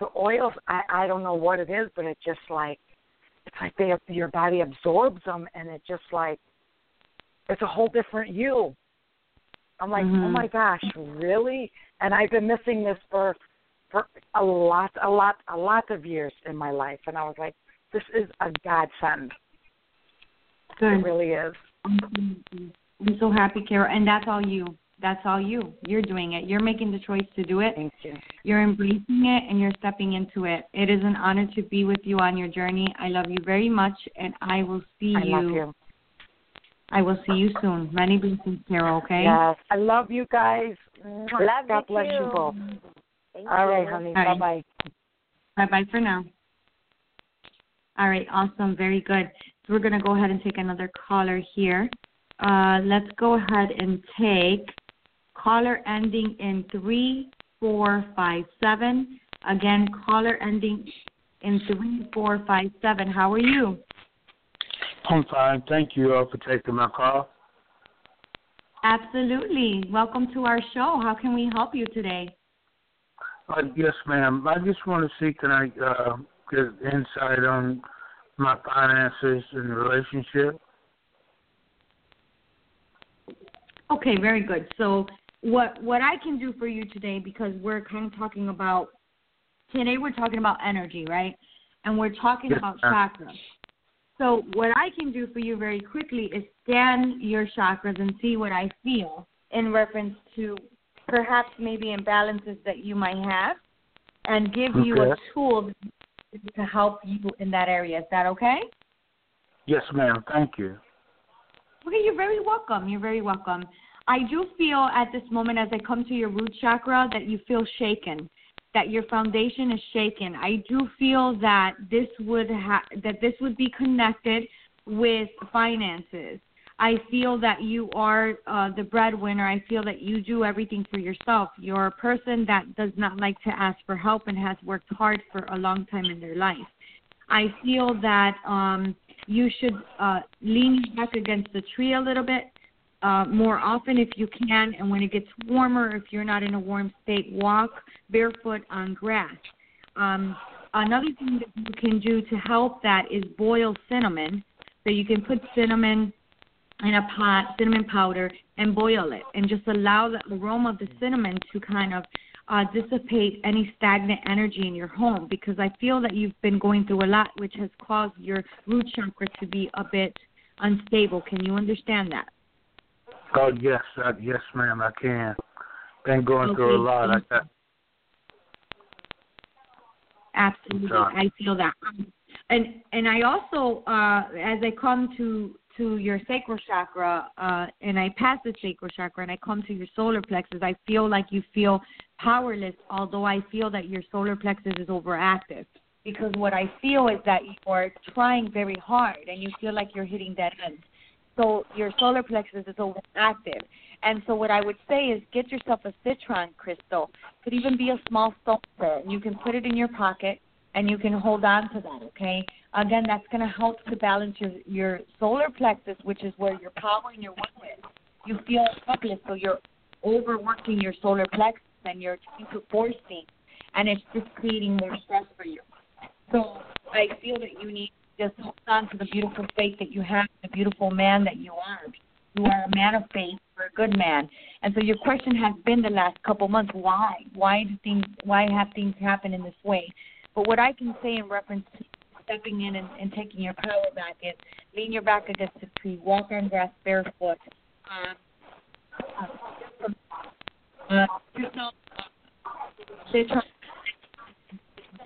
the oils, I, I don't know what it is, but it just like it's like they your body absorbs them, and it just like it's a whole different you. I'm like, oh Mhm. my gosh, really? And I've been missing this for for a lot, a lot, a lot of years in my life, and I was like, this is a godsend. It really is. Mm-hmm. I'm so happy, Carol, and that's all you. That's all you. You're doing it. You're making the choice to do it. Thank you. You're embracing it and you're stepping into it. It is an honor to be with you on your journey. I love you very much, and I will see I love you. I will see you soon. Many blessings, Carol. Okay. Yes, I love you guys. Mwah. Love God you bless you both. Thank All right, you. honey. Bye bye. Bye bye for now. All right. Awesome. Very good. So we're gonna go ahead and take another caller here. Uh, let's go ahead and take caller ending in three four five seven. Again, caller ending in three four five seven. How are you? I'm fine. Thank you all for taking my call. Absolutely. Welcome to our show. How can we help you today? Uh, yes, ma'am. I just want to see can I uh, get insight on my finances and relationship. Okay, very good. So what what I can do for you today because we're kind of talking about today we're talking about energy, right? And we're talking Yes, about chakras. So what I can do for you very quickly is scan your chakras and see what I feel in reference to perhaps maybe imbalances that you might have and give you a Okay. tool to help you in that area. Is that okay? Yes, ma'am. Thank you. Okay, you're very welcome. You're very welcome. I do feel at this moment, as I come to your root chakra, that you feel shaken, that your foundation is shaken. I do feel that this would ha- that this would be connected with finances. I feel that you are uh, the breadwinner. I feel that you do everything for yourself. You're a person that does not like to ask for help and has worked hard for a long time in their life. I feel that um, you should uh, lean back against the tree a little bit uh, more often if you can. And when it gets warmer, if you're not in a warm state, walk barefoot on grass. Um, another thing that you can do to help that is boil cinnamon. So you can put cinnamon in a pot, cinnamon powder, and boil it, and just allow the aroma of the cinnamon to kind of uh, dissipate any stagnant energy in your home because I feel that you've been going through a lot, which has caused your root chakra to be a bit unstable. Can you understand that? Oh, yes, uh, yes, ma'am. I can. Been going through a lot. I got, Absolutely, I feel that. Um, And and I also, uh, as I come to to your sacral chakra, uh, and I pass the sacral chakra, and I come to your solar plexus, I feel like you feel powerless. Although I feel that your solar plexus is overactive, because what I feel is that you are trying very hard, and you feel like you're hitting dead ends. So your solar plexus is overactive. And so what I would say is get yourself a citrine crystal. Could even be a small stone. You can put it in your pocket and you can hold on to that. Okay. Again, that's going to help to balance your your solar plexus, which is where your power and your will is. You feel helpless, so you're overworking your solar plexus and you're trying to force things, and it's just creating more stress for you. So I feel that you need just hold on to the beautiful faith that you have, the beautiful man that you are. You are a man of faith, you're a good man. And so your question has been the last couple months, why? Why do things why have things happen in this way? But what I can say in reference to stepping in and, and taking your power back is lean your back against the tree, walk on grass barefoot. Um, uh, uh,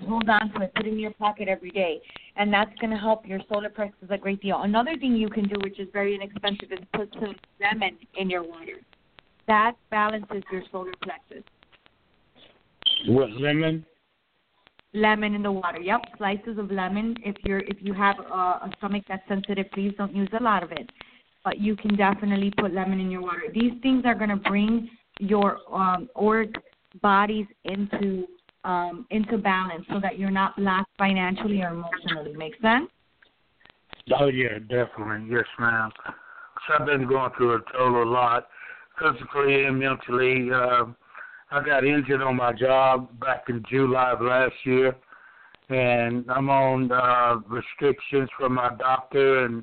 hold on to it, put it in your pocket every day, and that's going to help your solar plexus a great deal. Another thing you can do, which is very inexpensive, is put some lemon in your water. That balances your solar plexus. What lemon? Lemon in the water. Yep, slices of lemon. If you're if you have a, a stomach that's sensitive, please don't use a lot of it. But you can definitely put lemon in your water. These things are going to bring your um, auric bodies into um, into balance so that you're not lack financially or emotionally. Make sense? Oh yeah, definitely. Yes, ma'am. So I've been going through a total lot, physically and mentally. Uh, I got injured on my job back in July of last year, and I'm on uh, restrictions from my doctor, and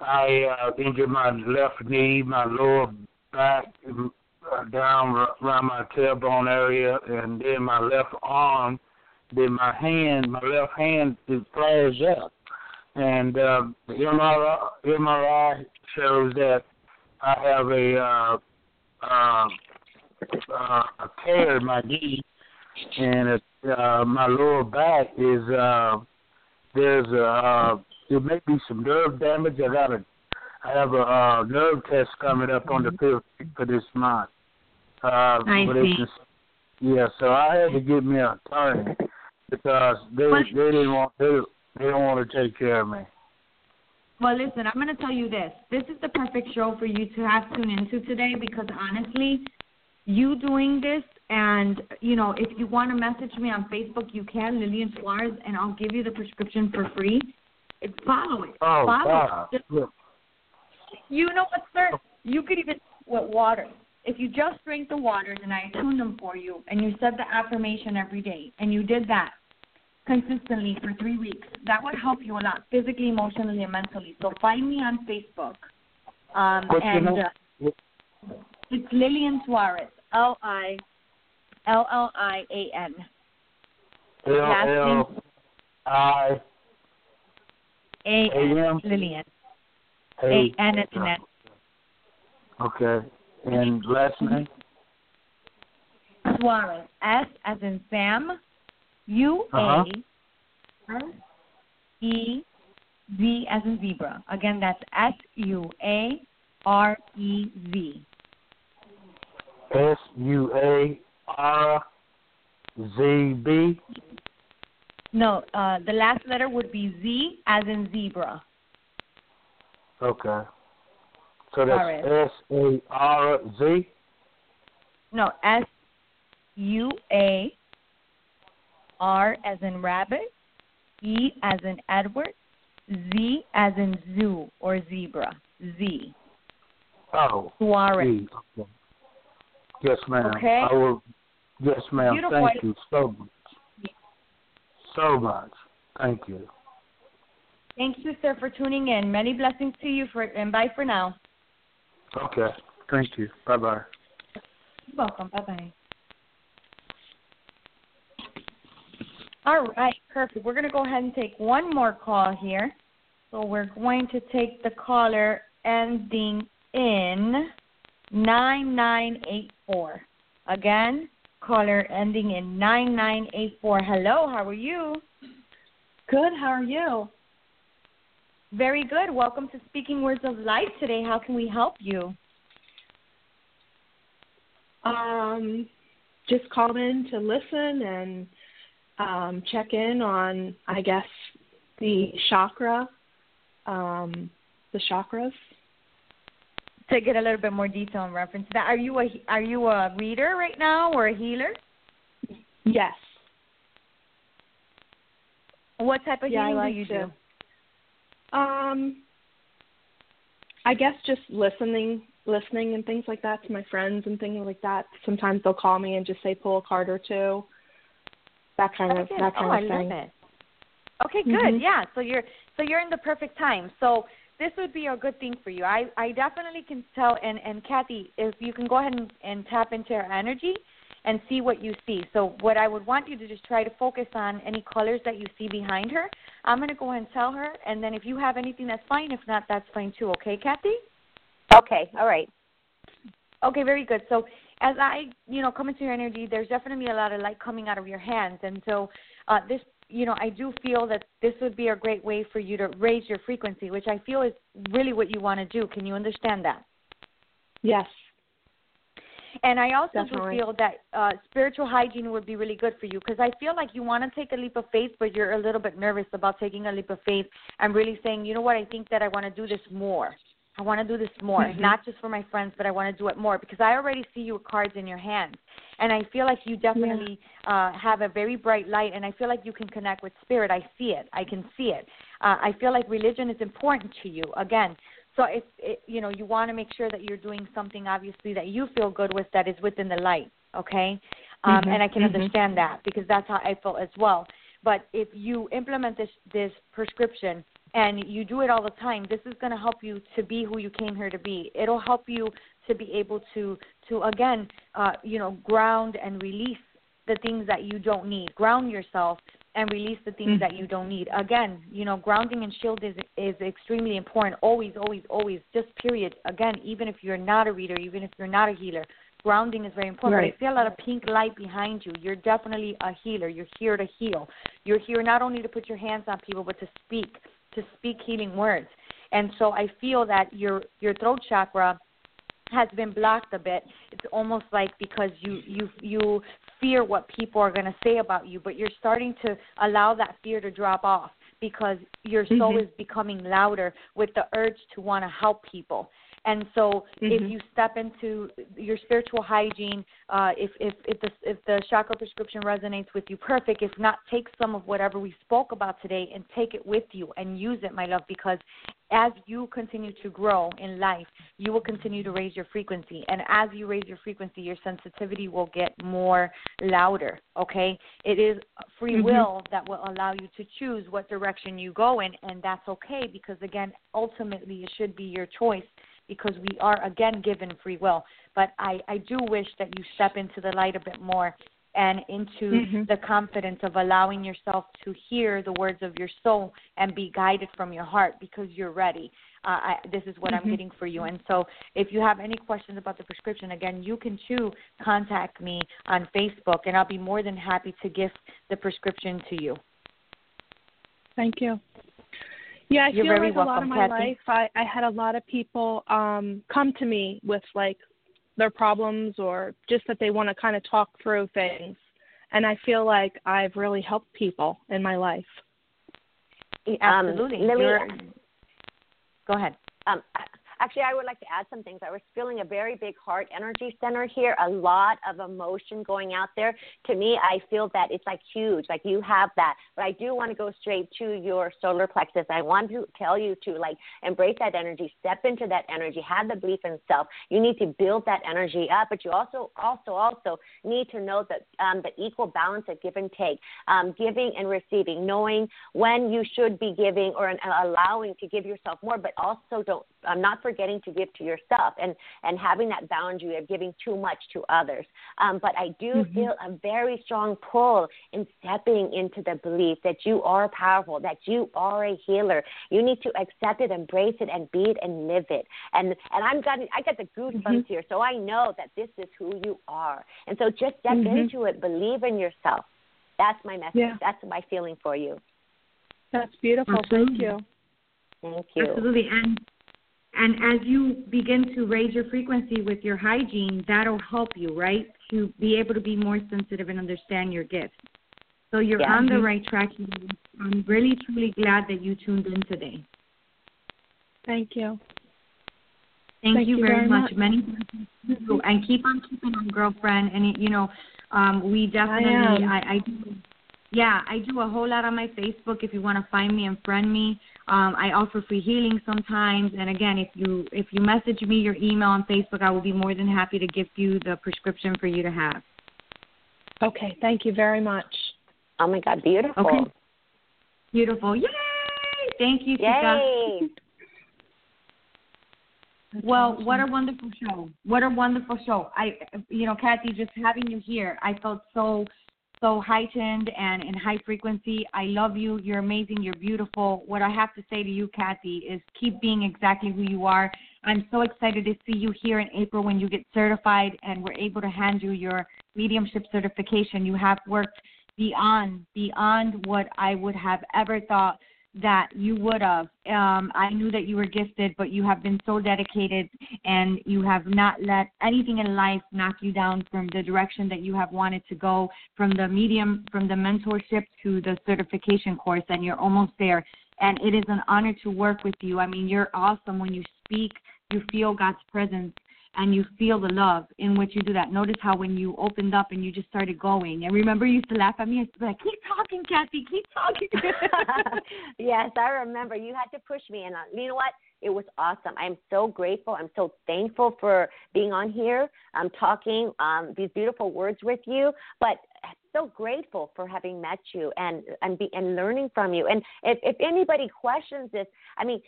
I uh, injured my left knee, my lower back, uh, down around my tailbone area, and then my left arm, then my hand, my left hand it flares up, and uh, the MRI, MRI shows that I have a uh, uh, uh, a tear in my knee, and it, uh, my lower back is uh, there's a uh, there may be some nerve damage. I got a I have a uh, nerve test coming up on the 15th for this month. Uh, I see. Yeah, so I had to get me an attorney because they Well- they didn't want they they don't want to take care of me. Well, listen, I'm going to tell you this. This is the perfect show for you to have tune into today because honestly, you doing this and you know, if you want to message me on Facebook, you can, Lillian Suarez, and I'll give you the prescription for free. It's follow it. Oh follow it. Just- You know what, sir? You could even with water. If you just drink the waters and I tune them for you, and you said the affirmation every day, and you did that consistently for three weeks, that would help you a lot, physically, emotionally, and mentally. So find me on Facebook, um, and uh, it's Lillian Suarez, L I L L I A N. L L I A N? Lillian. A. N as in N. Okay, and last name? Suarez. S as in Sam. U Uh-huh. A R E Z as in zebra. Again, that's S U A R E Z. S U A R Z B. No, uh, the last letter would be Z as in zebra. Okay. So that's. S A R Z. No, S U A R as in rabbit, E as in Edward, Z as in zoo or zebra. Z. Oh. Suarez. Okay. Yes, ma'am. Okay. I will. Yes, ma'am. Beautiful. Thank you so much. So much. Thank you. Thank you, sir, for tuning in. Many blessings to you for and bye for now. Okay. Thank you. Bye bye. You're welcome. Bye bye. All right, perfect. We're going to go ahead and take one more call here. So we're going to take the caller ending in 9984. Again, caller ending in 9984. Hello, how are you? Good. How are you? Very good. Welcome to Speaking Words of Life today. How can we help you? Um, just called in to listen and um, check in on, I guess, the chakra, um, the chakras. To get a little bit more detail in reference to that, are you a are you a reader right now or a healer? Yes. What type of yeah, healing like do you to. do? Um, I guess just listening, listening and things like that to my friends and things like that. Sometimes they'll call me and just say pull a card or two. That kind Very of that kind oh, of I thing. Okay, good. Mhm. Yeah, so you're so you're in the perfect time. So this would be a good thing for you. I I definitely can tell. And and Kathy, if you can go ahead and, and tap into her energy and see what you see. So what I would want you to just try to focus on any colors that you see behind her. I'm going to go ahead and tell her, and then if you have anything, that's fine. If not, that's fine too. Okay, Kathy? Okay, all right. Okay, very good. So as I, you know, come into your energy, there's definitely a lot of light coming out of your hands, and so uh, this, you know, I do feel that this would be a great way for you to raise your frequency, which I feel is really what you want to do. Can you understand that? Yes. And I also Definitely. do feel that uh, spiritual hygiene would be really good for you because I feel like you want to take a leap of faith, but you're a little bit nervous about taking a leap of faith and really saying, you know what, I think that I want to do this more. I want to do this more, Mhm. not just for my friends, but I want to do it more because I already see you with cards in your hands, and I feel like you definitely uh, have a very bright light, and I feel like you can connect with spirit. I see it. I can see it. Uh, I feel like religion is important to you. Again, so if it, you know you want to make sure that you're doing something obviously that you feel good with that is within the light. Okay, um, Mhm, and I can mhm. understand that because that's how I felt as well. But if you implement this this prescription and you do it all the time, this is going to help you to be who you came here to be. It'll help you to be able to to again, uh, you know, ground and release the things that you don't need. Ground yourself and release the things that you don't need. Again, you know, grounding and shield is is extremely important. Always, always, always. Just period. Again, even if you're not a reader, even if you're not a healer, grounding is very important. Right. But I see a lot of pink light behind you. You're definitely a healer. You're here to heal. You're here not only to put your hands on people, but to speak, to speak healing words. And so I feel that your your throat chakra has been blocked a bit. It's almost like because you you you fear what people are going to say about you, but you're starting to allow that fear to drop off because your soul Mhm. is becoming louder with the urge to want to help people. And so, if Mhm. you step into your spiritual hygiene, uh, if if if the if the chakra prescription resonates with you, perfect. If not, take some of whatever we spoke about today and take it with you and use it, my love, because as you continue to grow in life, you will continue to raise your frequency. And as you raise your frequency, your sensitivity will get more louder. Okay? It is free Mhm. will that will allow you to choose what direction you go in, and that's okay because, again, ultimately it should be your choice because we are, again, given free will. But I, I do wish that you step into the light a bit more and into Mhm. the confidence of allowing yourself to hear the words of your soul and be guided from your heart because you're ready. Uh, I, this is what I'm Mhm. getting for you. And so, if you have any questions about the prescription, again, you can too contact me on Facebook, and I'll be more than happy to gift the prescription to you. Thank you. Yeah, I You're feel very like a lot of my Kathy. life I, I had a lot of people um come to me with like their problems or just that they want to kind of talk through things. And I feel like I've really helped people in my life. Absolutely. Um, Lily, You're- Go ahead. Um, actually, I would like to add some things. I was feeling a very big heart energy center here, a lot of emotion going out there. To me, I feel that it's like huge, like you have that. But I do want to go straight to your solar plexus. I want to tell you to like embrace that energy, step into that energy, have the belief in self. You need to build that energy up, but you also, also, also need to know that um, the equal balance of give and take, um, giving and receiving, knowing when you should be giving or an, allowing to give yourself more, but also don't I'm not forgetting to give to yourself and and having that boundary of giving too much to others. Um, but I do Mhm. feel a very strong pull in stepping into the belief that you are powerful, that you are a healer. You need to accept it, embrace it, and be it and live it. And and I'm got I got the goosebumps Mhm. here, so I know that this is who you are. And so just step Mhm. into it, believe in yourself. That's my message. Yeah. That's my feeling for you. That's beautiful. Absolutely. Thank you. Thank you. Absolutely. And and as you begin to raise your frequency with your hygiene, that'll help you, right? To be able to be more sensitive and understand your gifts. So you're Yeah. on the right track. I'm really truly glad that you tuned in today. Thank you. Thank, Thank you, you very, very much. much. Many thanks you. and keep on keeping on, girlfriend. And you know, um, we definitely, am. I, I do, Yeah, I do a whole lot on my Facebook. If you want to find me and friend me, um, I offer free healing sometimes. And again, if you if you message me your email on Facebook, I will be more than happy to give you the prescription for you to have. Okay, thank you very much. Oh my God, beautiful. Okay. Beautiful. Yay! Thank you, Yay! Tika. (laughs) Well, what a wonderful show! What a wonderful show! I, you know, Kathy, just having you here, I felt so, so heightened and in high frequency. I love you. You're amazing. You're beautiful. What I have to say to you, Kathy, is keep being exactly who you are. I'm so excited to see you here in April when you get certified and we're able to hand you your mediumship certification. You have worked beyond beyond what I would have ever thought that you would have. Um, I knew that you were gifted, but you have been so dedicated and you have not let anything in life knock you down from the direction that you have wanted to go from the medium, from the mentorship to the certification course, and you're almost there. And it is an honor to work with you. I mean, you're awesome when you speak, you feel God's presence and you feel the love in which you do that. Notice how when you opened up and you just started going, and remember you used to laugh at me. I used to be like, "Keep talking, Kathy. Keep talking." (laughs) yes, I remember. You had to push me, and uh, you know what? It was awesome. I'm so grateful. I'm so thankful for being on here. I'm talking um, these beautiful words with you, but so grateful for having met you and and be and learning from you. And if if anybody questions this, I mean,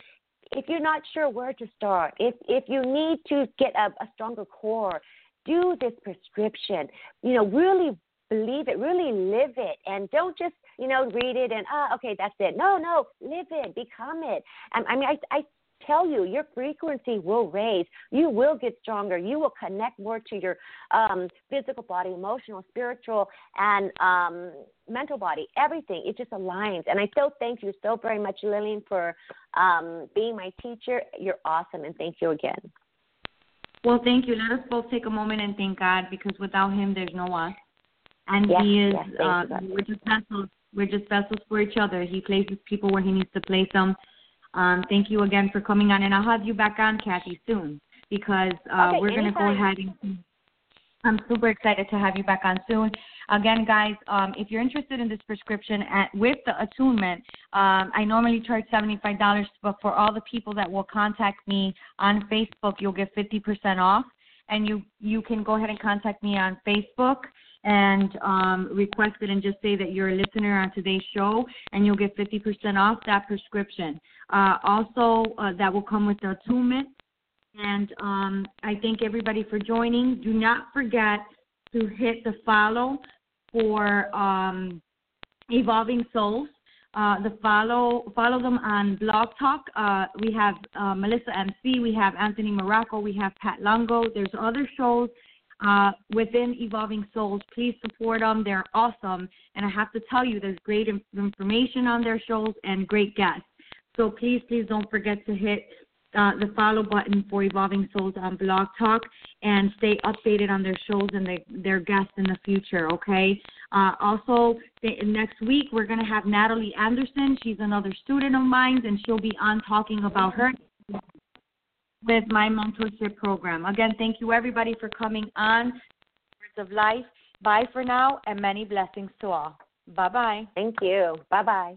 if you're not sure where to start, if if you need to get a, a stronger core, do this prescription. You know, really believe it, really live it, and don't just you know read it and ah okay that's it. No, no, live it, become it. I, I mean, I I tell you, your frequency will raise. You will get stronger. You will connect more to your um, physical body, emotional, spiritual, and um, mental body. Everything. It just aligns. And I so thank you so very much, Lillian, for um, being my teacher. You're awesome, and thank you again. Well, thank you. Let us both take a moment and thank God because without Him, there's no us. And yes, He is, yes, uh, you, we're just vessels. We're just vessels for each other. He places people where He needs to place them um, thank you again for coming on, and I'll have you back on, Kathy, soon because uh, okay, we're going to go ahead and. I'm super excited to have you back on soon. Again, guys, um, if you're interested in this prescription at, with the attunement, um, I normally charge $75, but for all the people that will contact me on Facebook, you'll get 50% off. And you you can go ahead and contact me on Facebook and um, request it and just say that you're a listener on today's show, and you'll get 50% off that prescription. Uh, also, uh, that will come with the attunement. And um, I thank everybody for joining. Do not forget to hit the follow for um, Evolving Souls. Uh, the follow follow them on Blog Talk. Uh, we have uh, Melissa MC, we have Anthony Morocco, we have Pat Longo. There's other shows uh, within Evolving Souls. Please support them. They're awesome. And I have to tell you, there's great information on their shows and great guests. So please, please don't forget to hit uh, the follow button for Evolving Souls on Blog Talk and stay updated on their shows and their guests in the future, okay? Uh, also, the, next week we're going to have Natalie Anderson. She's another student of mine, and she'll be on talking about her with my mentorship program. Again, thank you everybody for coming on Words of Life. Bye for now, and many blessings to all. Bye bye. Thank you. Bye bye.